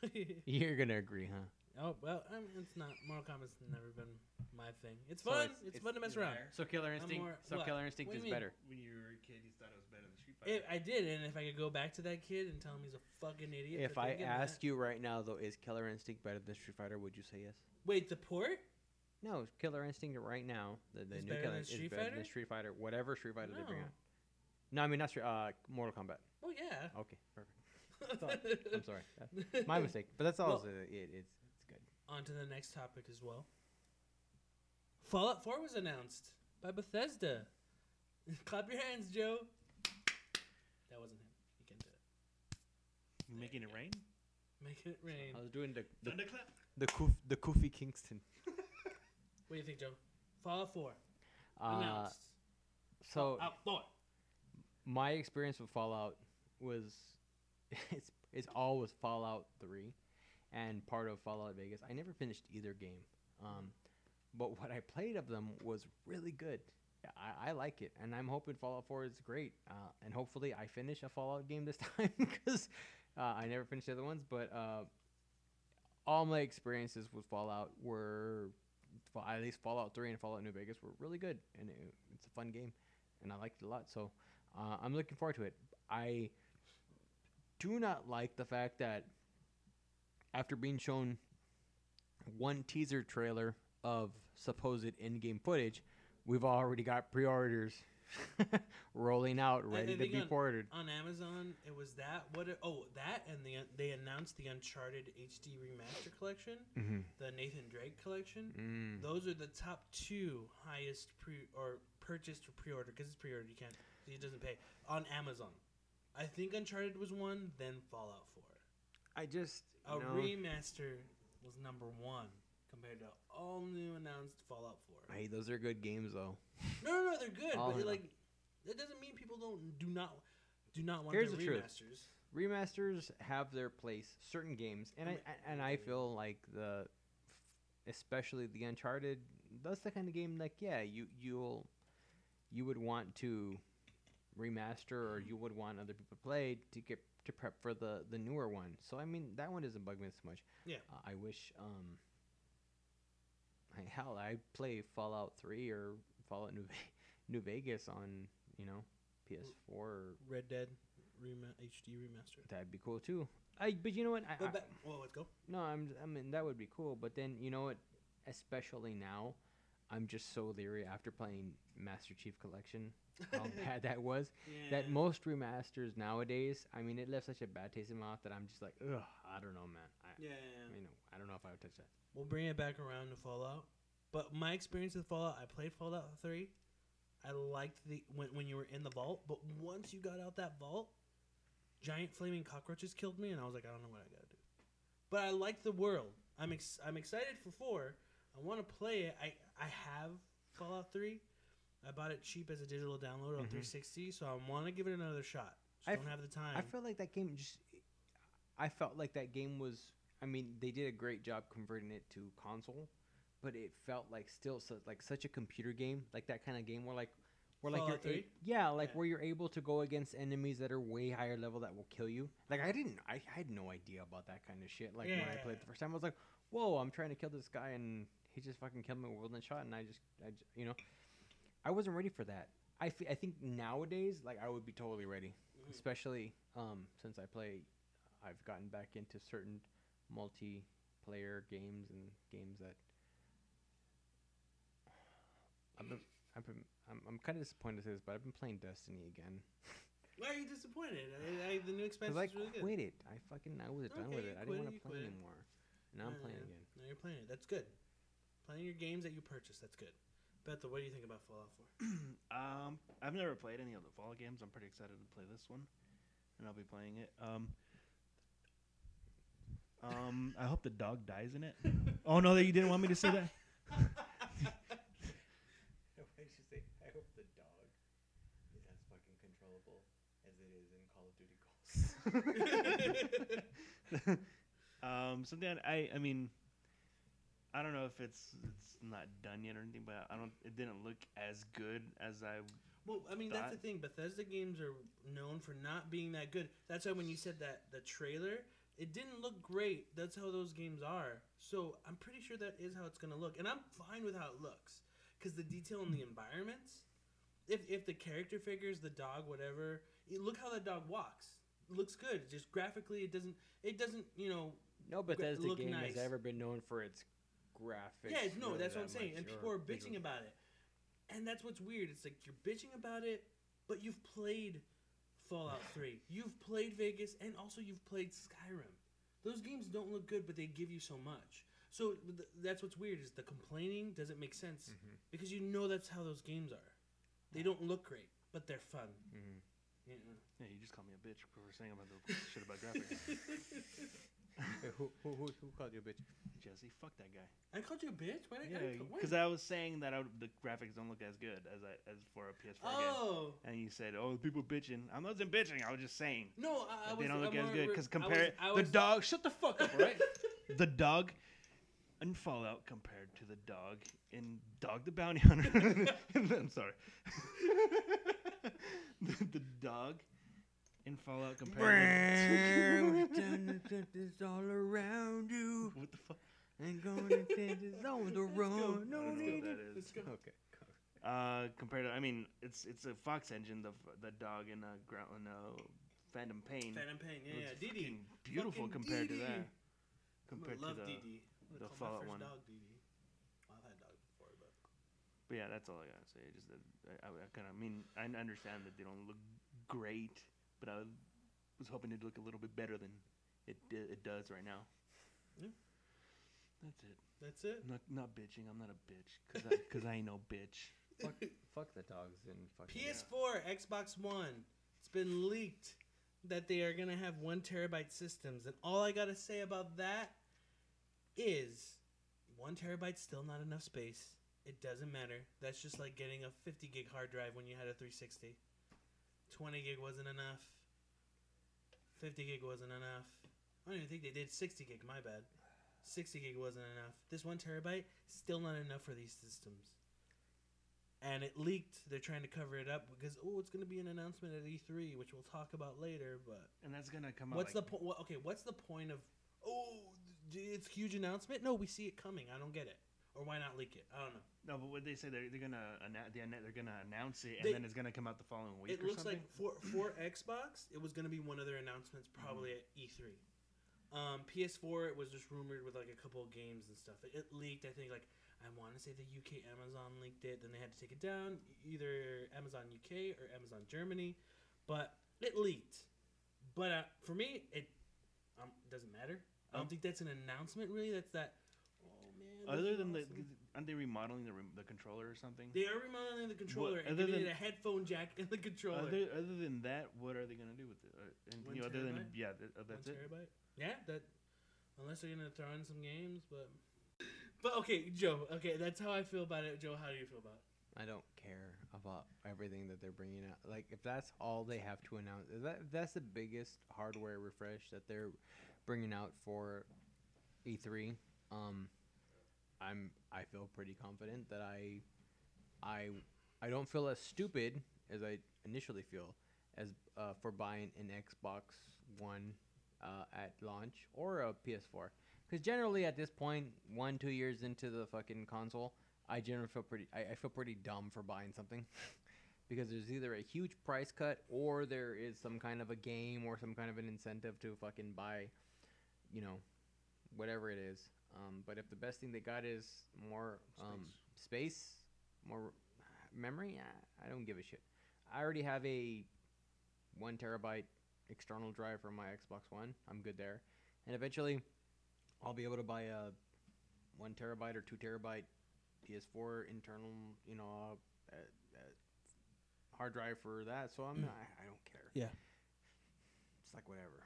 [laughs] You're gonna agree, huh? oh well, I mean, it's not. Mortal Kombat's never been my thing. It's So fun. it's- it's, it's- fun to mess it's around. there. So Killer Instinct. more- so what? Killer Instinct What do is you mean? better. When you were a kid, you thought it was better than Street Fighter. It, I did, and if I could go back to that kid and tell him he's a fucking idiot. If for I thinking asked that. you right now, though, is Killer Instinct better than Street Fighter? Would you say yes? wait, the port? No, Killer Instinct right now, the, the Is new better Killer than is Street better Fighter? than Street Fighter, whatever Street Fighter they bring No. out. No, I mean not Street, uh, Mortal Kombat. Oh yeah. Okay, perfect. I'm sorry, [laughs] Uh, my mistake. But that's all. Well- it, it, it's it's good. On to the next topic as well. Fallout 4 was announced by Bethesda. [laughs] Clap your hands, Joe. That wasn't him. He can do it. You making it rain? Making it rain. I was doing the the Thunderclap. the, Koof, the Kofi Kingston. [laughs] What do you think, Joe? Fallout 4 Uh, announced. so Fallout 4. my experience with Fallout was [laughs] it's it's all was Fallout Three, and part of Fallout Vegas. I never finished either game, um, but what I played of them was really good. Yeah, I, I like it, and I'm hoping Fallout Four is great, uh, and hopefully I finish a Fallout game this [laughs] time because uh, I never finished the other ones. But uh, all my experiences with Fallout were, at least Fallout Three and Fallout New Vegas were really good, and it, it's a fun game, and I liked it a lot. So uh, I'm looking forward to it. I do not like the fact that after being shown one teaser trailer of supposed in-game footage, we've already got pre-orders [laughs] rolling out, ready to be on- ordered. On Amazon, it was that. What? It, oh, that, and the they announced the Uncharted HD Remaster Collection, Mm-hmm. the Nathan Drake Collection. Mm. Those are the top two highest pre or purchased or pre-order because it's pre-order. You can't. It doesn't pay on Amazon. I think Uncharted was one, then Fallout Four. I just A know, remaster was number one compared to all new announced Fallout Four. hey, those are good games though. No, no, no, they're good, All but in like that doesn't mean people don't do not do not want Here's their the truth. remasters. remasters have their place certain games and I, I- and I feel like the especially the uncharted that's the kind of game like yeah you you'll you would want to remaster or you would want other people to play to get to prep for the the newer one so i mean that one doesn't bug me so much Yeah. uh, i wish um I, hell i play fallout 3 or fallout new, Ve- [laughs] new vegas on you know ps4 or Red Dead rema- HD remaster. That'd be cool too. I but you know what? I, I- well, let's go. no, I'm I mean that would be cool. But then you know what? Especially now, I'm just so leery after playing Master Chief Collection. [laughs] How bad that was. That most remasters nowadays, I mean, it left such a bad taste in my mouth that I'm just like, ugh, I don't know, man. I, yeah, I mean, I don't know if I would touch that. We'll bring it back around to Fallout. But my experience with Fallout, I played Fallout 3. I liked the when, when you were in the vault, but once you got out that vault, giant flaming cockroaches killed me, and I was like, I don't know what I gotta do. But I like the world. I'm ex- I'm excited for four. I want to play it. I I have Fallout 3. I bought it cheap as a digital download on Mhm. 360, so I want to give it another shot. Just I don't f- have the time. I feel like that game just. I felt like that game was. I mean, they did a great job converting it to console, but it felt like still so, like such a computer game, like that kind of game where like, where like you're a- yeah, like Yeah. where you're able to go against enemies that are way higher level that will kill you. Like I didn't, I had no idea about that kind of shit. Like when I Yeah. played the first time, I was like, whoa, I'm trying to kill this guy and he just fucking killed me with one shot, and I just, I j- you know, I wasn't ready for that. I, f- I think nowadays, like I would be totally ready Mhm. especially um, since I play, I've gotten back into certain multiplayer games and games that I've been, I've been, I'm, I'm kind of disappointed to say this, but I've been playing Destiny again Why are you disappointed? I, I, the new expansion is really good. quit it. I fucking I was done with it. I didn't want to play it. anymore. Now I'm playing again. Now you're playing it. That's good. Playing your games that you purchase. That's good. Beto, what do you think about Fallout 4? [clears throat] Um, I've never played any of the Fallout games. I'm pretty excited to play this one, and I'll be playing it. Um, um, I hope the dog dies in it. oh no, that you didn't want me to say that. [laughs] Why did you say, I hope the dog is as fucking controllable as it is in Call of Duty Ghosts? [laughs] um, something I, I mean, I don't know if it's it's not done yet or anything, but I don't. It didn't look as good as I. Well, I mean, that's the thing. Bethesda games are known for not being that good. That's why when you said that the trailer, it didn't look great. That's how those games are. So I'm pretty sure that is how it's gonna look, and I'm fine with how it looks, because the detail in the environments, if if the character figures, the dog, whatever, you look how that dog walks. It looks good. Just graphically, it doesn't. It doesn't. You know. No Bethesda look game nice. has ever been known for its graphics. Yeah, no, really that's what I'm saying. And people are bitching about it. And that's what's weird. It's like you're bitching about it, but you've played Fallout [sighs] 3. You've played Vegas, and also you've played Skyrim. Those games don't look good, but they give you so much. So th- that's what's weird is the complaining doesn't make sense Mhm. because you know that's how those games are. They don't look great, but they're fun. Mhm. Yeah. Yeah, you just called me a bitch for saying about the [laughs] shit about graphics. [laughs] Hey, who, who, who, who called you a bitch? Jesse, fuck that guy. I called you a bitch. Why did Yeah, I? when? because I was saying that I, would- the graphics don't look as good as I as for a PS4 game. Oh And you said, "Oh, people bitching." I wasn't bitching. I was just saying no! I, I that was. they don't look I'm as good re- because I was- compare I the dog. Shut the fuck up, [laughs] all right? the dog in Fallout compared to the dog in Dog the Bounty Hunter. [laughs] I'm sorry. [laughs] the, the dog in Fallout compared to It's [laughs] all around you. what the fuck? And going to is on the run. No Let's go. need That to- is. Let's go. Okay. Uh, compared to, I mean, it's it's a Fox engine. The the dog in uh, ground in uh, Phantom Pain. Phantom Pain. Yeah, yeah. looks Dee Dee. fucking beautiful Fucking compared Dee to that. Compared love to the. Dee Dee. I'm the gonna call Fallout my one. first dog Dee Dee. Well, I've had dogs before, but But yeah, that's all I gotta say. Just that I, I, kind of I mean I understand that they don't look great, but I was hoping it'd look a little bit better than it it does right now. Yeah. That's it. that's it. Not not bitching. I'm not a bitch because I, 'cause I ain't no bitch. [laughs] Fuck, fuck the dogs and fucking. PS4, Xbox One. It's been leaked that they are gonna have one terabyte systems, and all I gotta say about that is one terabyte's still not enough space. It doesn't matter. That's just like getting a 50 gig hard drive when you had a 360. 20 gig wasn't enough. 50 gig wasn't enough. I don't even think they did 60 gig. My bad. 60 gig wasn't enough. This one terabyte still not enough for these systems and it leaked. They're trying to cover it up because oh, it's going to be an announcement at E3, which we'll talk about later. But And that's gonna come out. what's like, the point? Okay, what's the point of oh, it's huge announcement? No, we see it coming. I don't get it. Or why not leak it? I don't know. No, but what they say they're, they're gonna anna- they're gonna announce it and They- then it's gonna come out the following week it looks something. like for for Xbox, it was going to be one of their announcements probably at E3. Um, PS4, it was just rumored with like a couple of games and stuff. It, it leaked. I think like I want to say the UK Amazon leaked it. Then they had to take it down, either Amazon UK or Amazon Germany. But it leaked. But uh, for me, it um, doesn't matter. I don't Um, think that's an announcement really. That's that. Man. this Other is than the, awesome." aren't they remodeling the rem- the controller or something? They are remodeling the controller and other giving than- it a headphone jack in the controller. Other, other than that, what are they gonna do with it? Uh, anything One other than terabyte? yeah, th- uh, that's One it. terabyte? Yeah, that unless they're gonna throw in some games, but but okay, Joe. Okay, that's how I feel about it. Joe, how do you feel about it? I don't care about everything that they're bringing out. Like, if that's all they have to announce, if, that, if that's the biggest hardware refresh that they're bringing out for E3, um, I'm I feel pretty confident that I, I, I don't feel as stupid as I initially feel as uh, for buying an Xbox One uh, at launch or a PS4. Because generally at this point, one two years into the fucking console, I generally feel pretty. I, I feel pretty dumb for buying something, [laughs] because there's either a huge price cut or there is some kind of a game or some kind of an incentive to fucking buy, you know, whatever it is. Um, but if the best thing they got is more um, space, more memory, I, I don't give a shit. I already have a one terabyte external drive for my Xbox One. I'm good there, and eventually, I'll be able to buy a one terabyte or two terabyte PS4 internal, you know, uh, uh, hard drive for that. So I'm not, I, I don't care. Yeah. It's like whatever.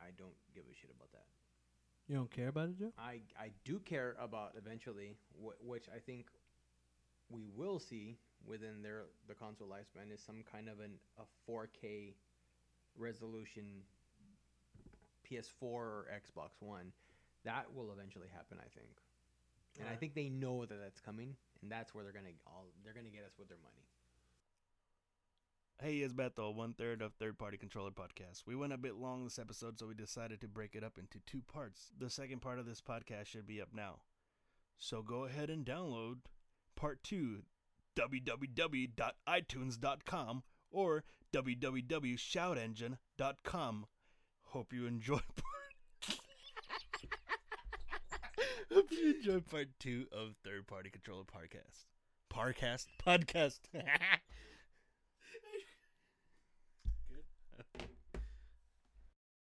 I don't give a shit about that. You don't care about it, Joe? I I do care about eventually, wh- which I think we will see within their the console lifespan is some kind of an a 4K resolution PS4 or Xbox One. That will eventually happen, I think. And I think they know that that's coming, and that's where they're gonna all they're gonna get us with their money. Hey, it's Beto, one third of Third Party Controller Podcast. We went a bit long this episode, so we decided to break it up into two parts. The second part of this podcast should be up now. So go ahead and download part two, www.itunes.com or www.shoutengine.com. Hope you enjoy [laughs] part. [laughs] Hope you enjoy part two of Third Party Controller Podcast. Parcast? Podcast. [laughs]